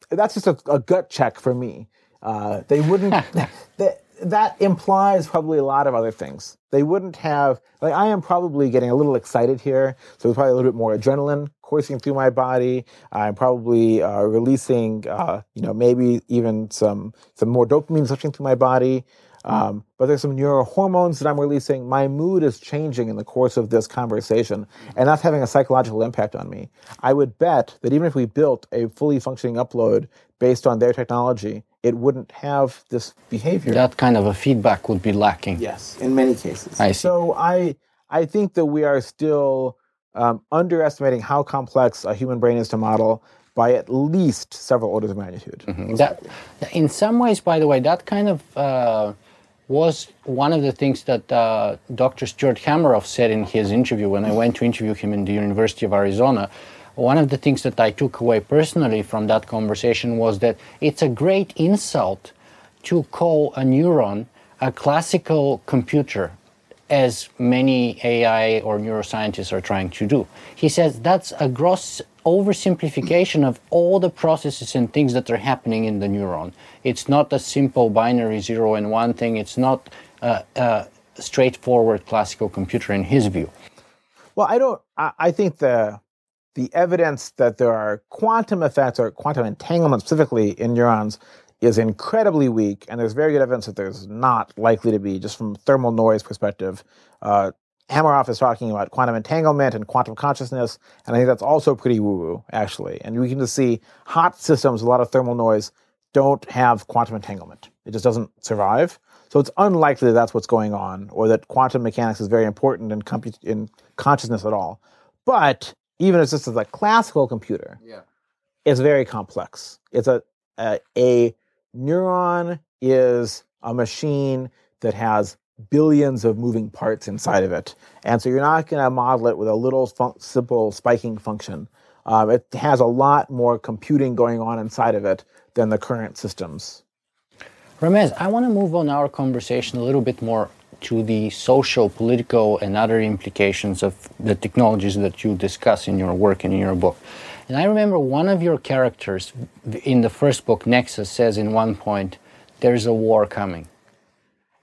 that's just a, a gut check for me. Uh, they wouldn't. they, that implies probably a lot of other things. They wouldn't have like I am probably getting a little excited here, so there's probably a little bit more adrenaline coursing through my body. I'm probably uh, releasing, uh, you know, maybe even some some more dopamine switching through my body. Um, but there's some neurohormones that I'm releasing. My mood is changing in the course of this conversation, and that's having a psychological impact on me. I would bet that even if we built a fully functioning upload based on their technology, it wouldn't have this behavior. That kind of a feedback would be lacking. Yes, in many cases. I see. So I I think that we are still um, underestimating how complex a human brain is to model by at least several orders of magnitude. That, in some ways, by the way, that kind of uh, was one of the things that uh, Dr. Stuart Hameroff said in his interview when I went to interview him in the University of Arizona. One of the things that I took away personally from that conversation was that it's a great insult to call a neuron a classical computer, as many AI or neuroscientists are trying to do. He says that's a gross oversimplification of all the processes and things that are happening in the neuron. It's not a simple binary zero and one thing, it's not a, a straightforward classical computer in his view. Well, I don't. I, I think the the evidence that there are quantum effects or quantum entanglement specifically in neurons is incredibly weak, and there's very good evidence that there's not likely to be, just from thermal noise perspective. Uh, Hameroff is talking about quantum entanglement and quantum consciousness, and I think that's also pretty woo-woo, actually. And we can just see hot systems, a lot of thermal noise, don't have quantum entanglement. It just doesn't survive. So it's unlikely that that's what's going on, or that quantum mechanics is very important in, compu- in consciousness at all. But even as this is a classical computer, Yeah. it's very complex. It's a, a a neuron is a machine that has billions of moving parts inside of it, and so you're not going to model it with a little fun- simple spiking function. Um, it has a lot more computing going on inside of it than the current systems. Ramez, I want to move on our conversation a little bit more to the social, political, and other implications of the technologies that you discuss in your work and in your book. And I remember one of your characters in the first book, Nexus, says in one point, "There's a war coming,"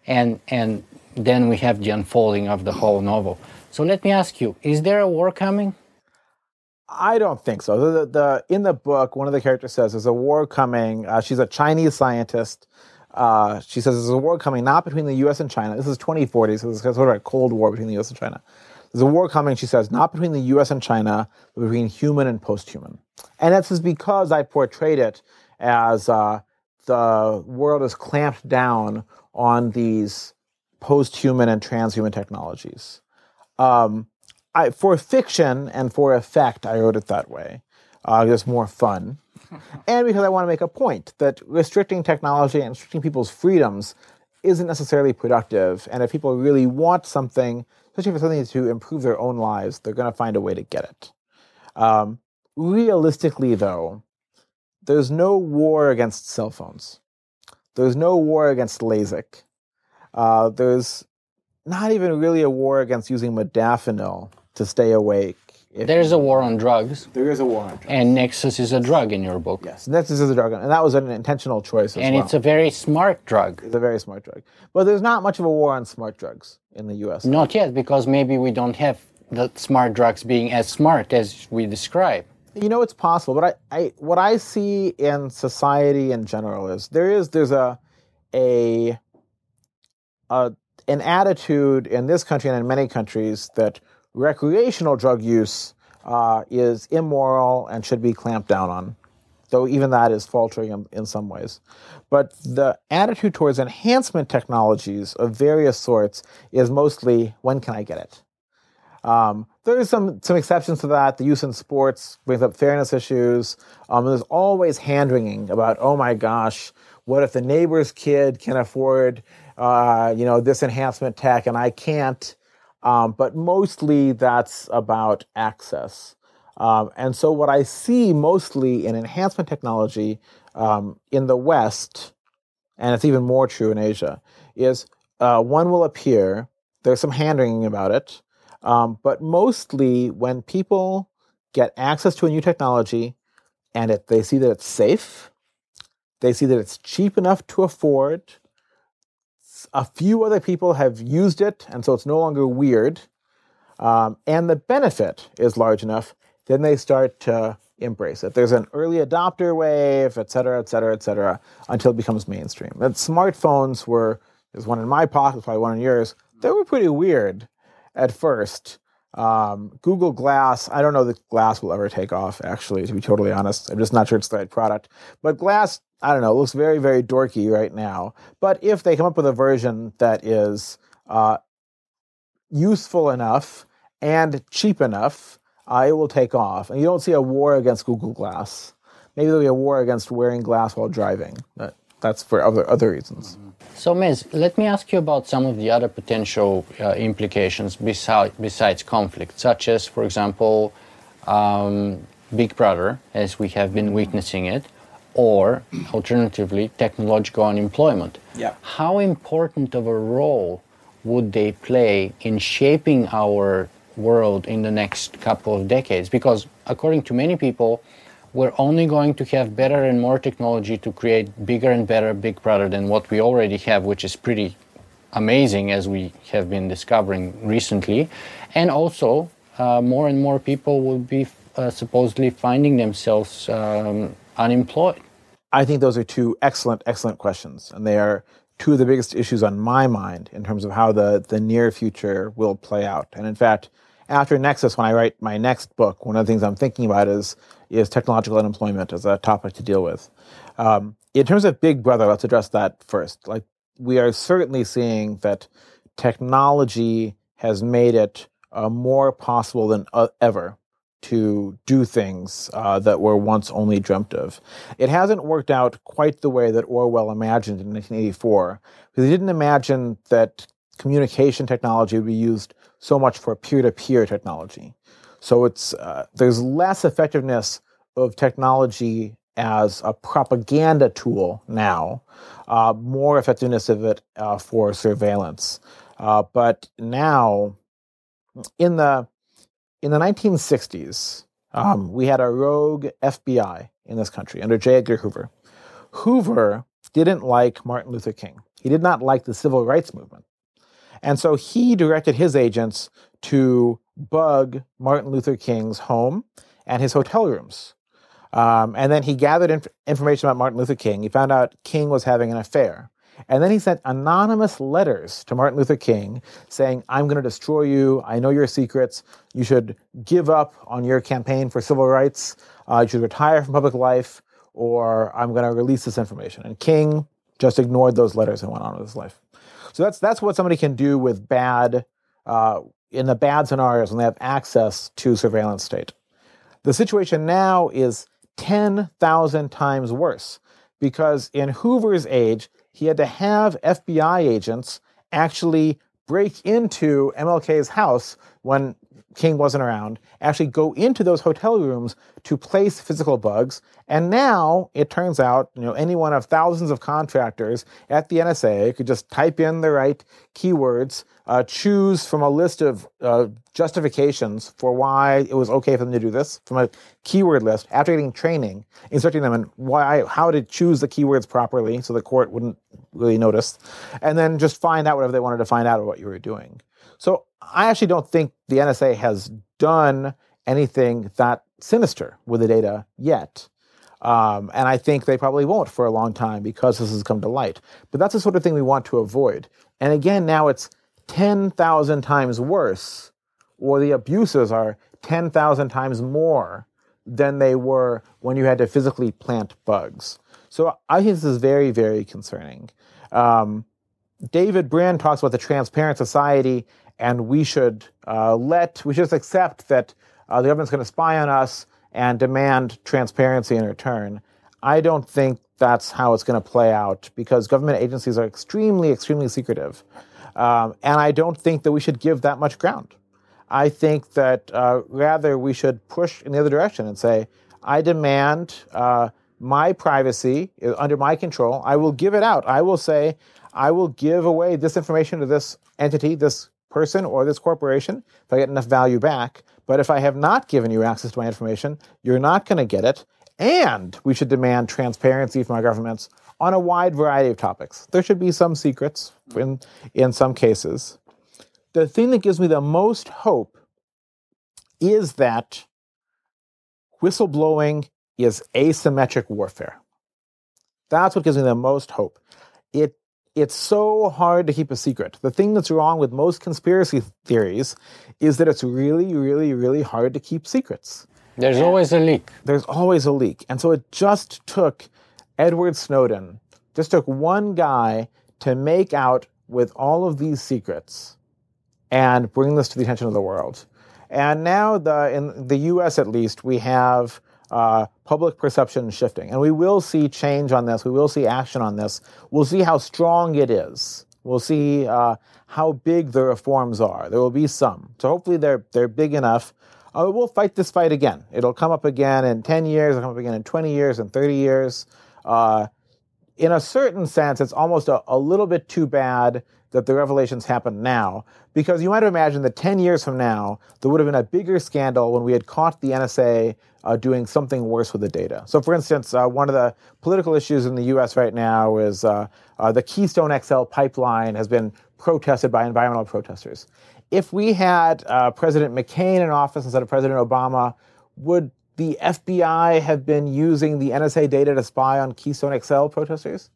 and and then we have the unfolding of the whole novel. So let me ask you: Is there a war coming? I don't think so. The, the, the in the book, one of the characters says, "There's a war coming." Uh, she's a Chinese scientist. Uh, she says, "There's a war coming, not between the U.S. and China. This is 2040, so this is sort of a cold war between the U.S. and China. There's a war coming." She says, "Not between the U.S. and China, but between human and post-human." And that's just because I portrayed it as uh, the world is clamped down on these post-human and transhuman technologies. Um, I, for fiction and for effect, I wrote it that way. Uh, just more fun. and because I want to make a point that restricting technology and restricting people's freedoms isn't necessarily productive. And if people really want something, especially for something to improve their own lives, they're going to find a way to get it. Um, realistically, though, there's no war against cell phones. There's no war against LASIK. Uh, there's not even really a war against using modafinil to stay awake. If There's a war on drugs, there is a war on drugs. and Nexus is a drug in your book, Yes, this is a drug, and that was an intentional choice as and well. it's a very smart drug. It's a very smart drug. But there's not much of a war on smart drugs in the U.S. Not yet, because maybe we don't have the smart drugs being as smart as we describe. You know, it's possible, but I, I what I see in society in general is there is there's a a, a an attitude in this country and in many countries that recreational drug use uh, is immoral and should be clamped down on. Though even that is faltering in, in some ways. But the attitude towards enhancement technologies of various sorts is mostly when can I get it? Um, there's some some exceptions to that. The use in sports brings up fairness issues. Um, there's always hand wringing about, oh my gosh, what if the neighbor's kid can afford, uh, you know, this enhancement tech and I can't? Um, but mostly that's about access. Um, and so what I see mostly in enhancement technology um, in the West, and it's even more true in Asia, is uh, one will appear. There's some hand wringing about it. Um, but mostly when people get access to a new technology and they see that it's safe, they see that it's cheap enough to afford, a few other people have used it, and so it's no longer weird, um, and the benefit is large enough, then they start to embrace it. There's an early adopter wave, et cetera, et cetera, et cetera, until it becomes mainstream. And smartphones were, there's one in my pocket, probably one in yours, they were pretty weird at first. Um, Google Glass, I don't know that Glass will ever take off, actually, to be totally honest. I'm just not sure it's the right product. But Glass, I don't know, looks very, very dorky right now. But if they come up with a version that is uh, useful enough and cheap enough, uh, it will take off. And you don't see a war against Google Glass. Maybe there'll be a war against wearing glass while driving. But that's for other other reasons. So, Miz, let me ask you about some of the other potential uh, implications besides, besides conflict, such as, for example, um, Big Brother, as we have been witnessing it, or alternatively, technological unemployment. Yeah. How important of a role would they play in shaping our world in the next couple of decades? Because, according to many people, we're only going to have better and more technology to create bigger and better Big Brother than what we already have, which is pretty amazing as we have been discovering recently. And also, uh, more and more people will be uh, supposedly finding themselves um, unemployed. I think those are two excellent, excellent questions. And they are two of the biggest issues on my mind in terms of how the, the near future will play out. And in fact, after Nexus, when I write my next book, one of the things I'm thinking about is is technological unemployment as a topic to deal with. Um, in terms of Big Brother, let's address that first. Like we are certainly seeing that technology has made it uh, more possible than uh, ever to do things uh, that were once only dreamt of. It hasn't worked out quite the way that Orwell imagined in 1984, because he didn't imagine that communication technology would be used so much for peer-to-peer technology. So it's uh, there's less effectiveness of technology as a propaganda tool now, uh, more effectiveness of it uh, for surveillance. Uh, but now, in the in the 1960s, um, we had a rogue FBI in this country under J. Edgar Hoover. Hoover didn't like Martin Luther King. He did not like the civil rights movement. And so he directed his agents to bug Martin Luther King's home and his hotel rooms. Um, and then he gathered inf- information about Martin Luther King. He found out King was having an affair. And then he sent anonymous letters to Martin Luther King saying, I'm going to destroy you. I know your secrets. You should give up on your campaign for civil rights. Uh, you should retire from public life, or I'm going to release this information. And King just ignored those letters and went on with his life. So that's, that's what somebody can do with bad uh, in the bad scenarios when they have access to surveillance state. The situation now is 10,000 times worse because in Hoover's age, he had to have FBI agents actually break into MLK's house when King wasn't around, actually go into those hotel rooms to place physical bugs. And now it turns out, you know, any one of thousands of contractors at the NSA could just type in the right keywords, uh, choose from a list of uh, justifications for why it was okay for them to do this from a keyword list after getting training, instructing them in why, how to choose the keywords properly so the court wouldn't really notice, and then just find out whatever they wanted to find out of what you were doing. So I actually don't think the NSA has done anything that sinister with the data yet. Um, and I think they probably won't for a long time because this has come to light. But that's the sort of thing we want to avoid. And again, now it's 10,000 times worse, or the abuses are 10,000 times more than they were when you had to physically plant bugs. So I think this is very, very concerning. Um, David Brin talks about the transparent society and we should uh, let we should accept that uh, the government's going to spy on us and demand transparency in return. I don't think that's how it's going to play out because government agencies are extremely, extremely secretive, um, and I don't think that we should give that much ground. I think that uh, rather we should push in the other direction and say, I demand uh, my privacy under my control. I will give it out. I will say, I will give away this information to this entity, this person or this corporation if I get enough value back. But if I have not given you access to my information, you're not going to get it. And we should demand transparency from our governments on a wide variety of topics. There should be some secrets in, in some cases. The thing that gives me the most hope is that whistleblowing is asymmetric warfare. That's what gives me the most hope. It it's so hard to keep a secret. The thing that's wrong with most conspiracy theories is that it's really, really, really hard to keep secrets. There's always a leak. There's always a leak. And so it just took Edward Snowden, just took one guy to make out with all of these secrets and bring this to the attention of the world. And now, the, in the US at least, we have uh, public perception shifting. And we will see change on this. We will see action on this. We'll see how strong it is. We'll see uh, how big the reforms are. There will be some. So hopefully they're, they're big enough. Uh, we'll fight this fight again. It'll come up again in 10 years, it'll come up again in 20 years, and 30 years. Uh, in a certain sense, it's almost a, a little bit too bad that the revelations happen now, because you might have imagined that 10 years from now, there would have been a bigger scandal when we had caught the NSA uh, doing something worse with the data. So, for instance, uh, one of the political issues in the US right now is uh, uh the Keystone XL pipeline has been protested by environmental protesters. If we had uh, President McCain in office instead of President Obama, would the FBI have been using the NSA data to spy on Keystone XL protesters?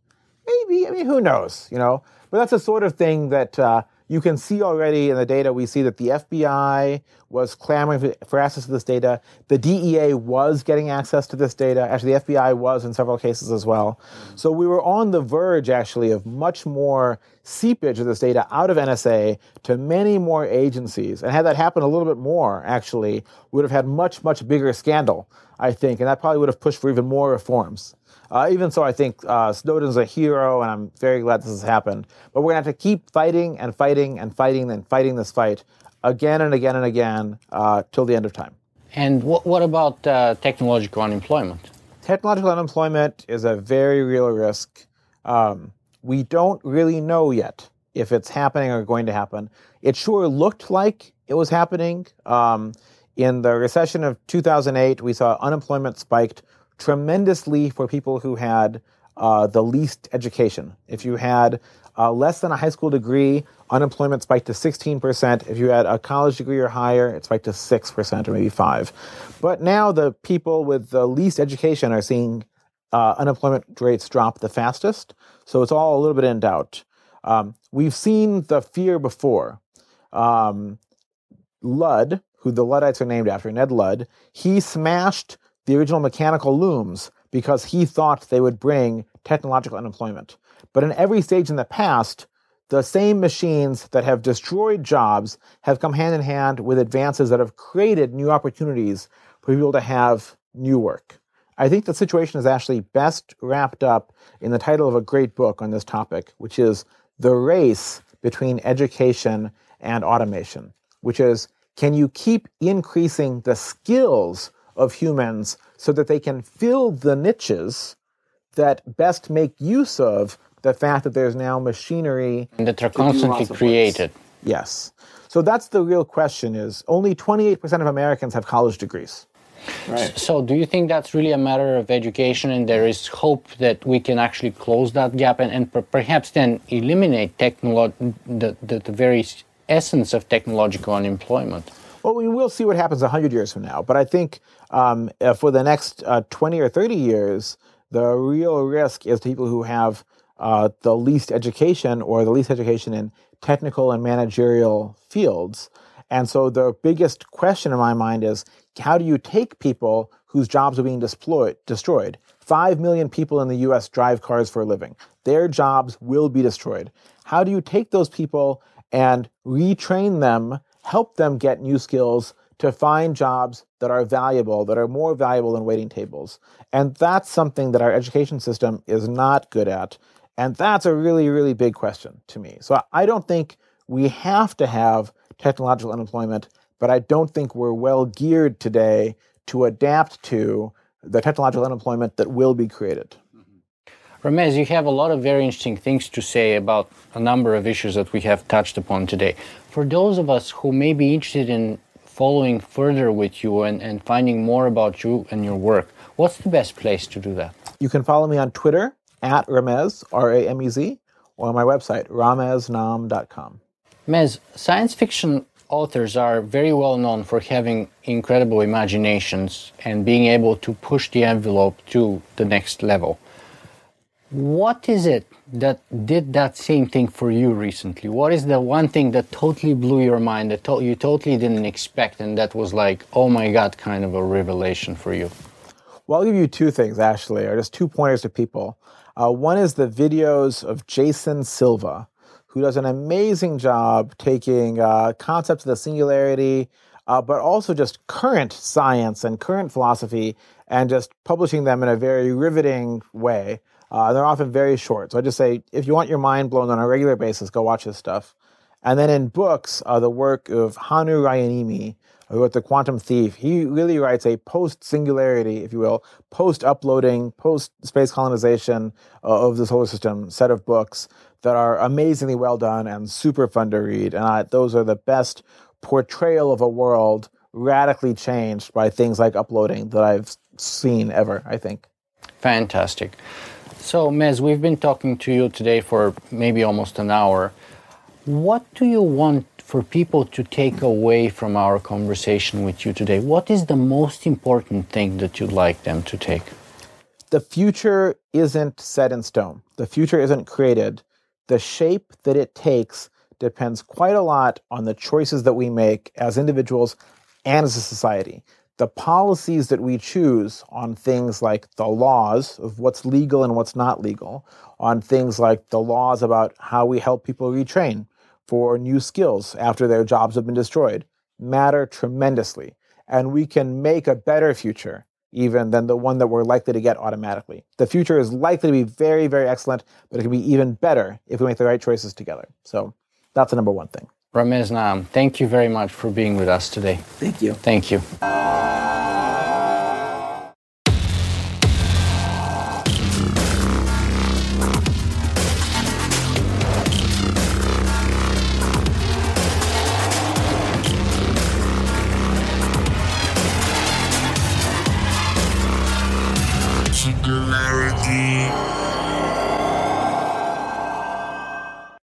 Maybe. I mean, who knows? You know, but that's the sort of thing that uh, you can see already in the data. We see that the FBI was clamoring for, access to this data. The DEA was getting access to this data. Actually, the FBI was in several cases as well. So we were on the verge, actually, of much more seepage of this data out of NSA to many more agencies. And had that happened a little bit more, actually, we would have had much, much bigger scandal, I think. And that probably would have pushed for even more reforms. Uh, even so, I think uh, Snowden's a hero, and I'm very glad this has happened. But we're going to have to keep fighting and fighting and fighting and fighting this fight again and again and again uh, till the end of time. And what, what about uh, technological unemployment? Technological unemployment is a very real risk. Um, we don't really know yet if it's happening or going to happen. It sure looked like it was happening. Um, in the recession of 2008, we saw unemployment spiked tremendously for people who had uh, the least education. If you had uh, less than a high school degree, unemployment spiked to 16%. If you had a college degree or higher, it spiked to 6% or maybe 5 But now the people with the least education are seeing uh, unemployment rates drop the fastest. So it's all a little bit in doubt. Um, we've seen the fear before. Um, Ludd, who the Luddites are named after, Ned Ludd, he smashed the original mechanical looms because he thought they would bring technological unemployment. But in every stage in the past, the same machines that have destroyed jobs have come hand in hand with advances that have created new opportunities for people to have new work. I think the situation is actually best wrapped up in the title of a great book on this topic, which is The Race Between Education and Automation, which is can you keep increasing the skills of humans so that they can fill the niches that best make use of the fact that there's now machinery and that are constantly created. Yes. So that's the real question is only 28% of Americans have college degrees. Right. So do you think that's really a matter of education and there is hope that we can actually close that gap and, and per- perhaps then eliminate technolo- the, the, the very essence of technological unemployment? Well, we will see what happens 100 years from now. But I think um, uh, for the next uh, 20 or 30 years, the real risk is people who have uh, the least education or the least education in technical and managerial fields. And so the biggest question in my mind is how do you take people whose jobs are being destroyed? destroyed? Five million people in the US drive cars for a living. Their jobs will be destroyed. How do you take those people and retrain them help them get new skills to find jobs that are valuable, that are more valuable than waiting tables. And that's something that our education system is not good at. And that's a really, really big question to me. So I don't think we have to have technological unemployment, but I don't think we're well geared today to adapt to the technological unemployment that will be created. Mm-hmm. Ramez, you have a lot of very interesting things to say about a number of issues that we have touched upon today. For those of us who may be interested in following further with you and, and finding more about you and your work, what's the best place to do that? You can follow me on Twitter at Ramez, R A M E Z, or on my website, rameznaam.com. Mez, science fiction authors are very well known for having incredible imaginations and being able to push the envelope to the next level. What is it that did that same thing for you recently? What is the one thing that totally blew your mind that to- you totally didn't expect and that was like, oh my God, kind of a revelation for you? Well, I'll give you two things actually, or just two pointers to people. Uh, one is the videos of Jason Silva, who does an amazing job taking uh, concepts of the singularity, uh, but also just current science and current philosophy, and just publishing them in a very riveting way. Uh, they're often very short. So I just say, if you want your mind blown on a regular basis, go watch this stuff. And then in books, uh, the work of Hannu Rajaniemi, who wrote The Quantum Thief, he really writes a post singularity, if you will, post uploading, post space colonization uh, of the solar system set of books that are amazingly well done and super fun to read. And I, those are the best portrayal of a world radically changed by things like uploading that I've seen ever, I think. Fantastic. So, Mez, we've been talking to you today for maybe almost an hour. What do you want for people to take away from our conversation with you today? What is the most important thing that you'd like them to take? The future isn't set in stone, the future isn't created. The shape that it takes depends quite a lot on the choices that we make as individuals and as a society the policies that we choose on things like the laws of what's legal and what's not legal, on things like the laws about how we help people retrain for new skills after their jobs have been destroyed, matter tremendously. And we can make a better future even than the one that we're likely to get automatically. The future is likely to be very, very excellent, but it can be even better if we make the right choices together. So that's the number one thing. Ramez Naam, thank you very much for being with us today. Thank you. Thank you.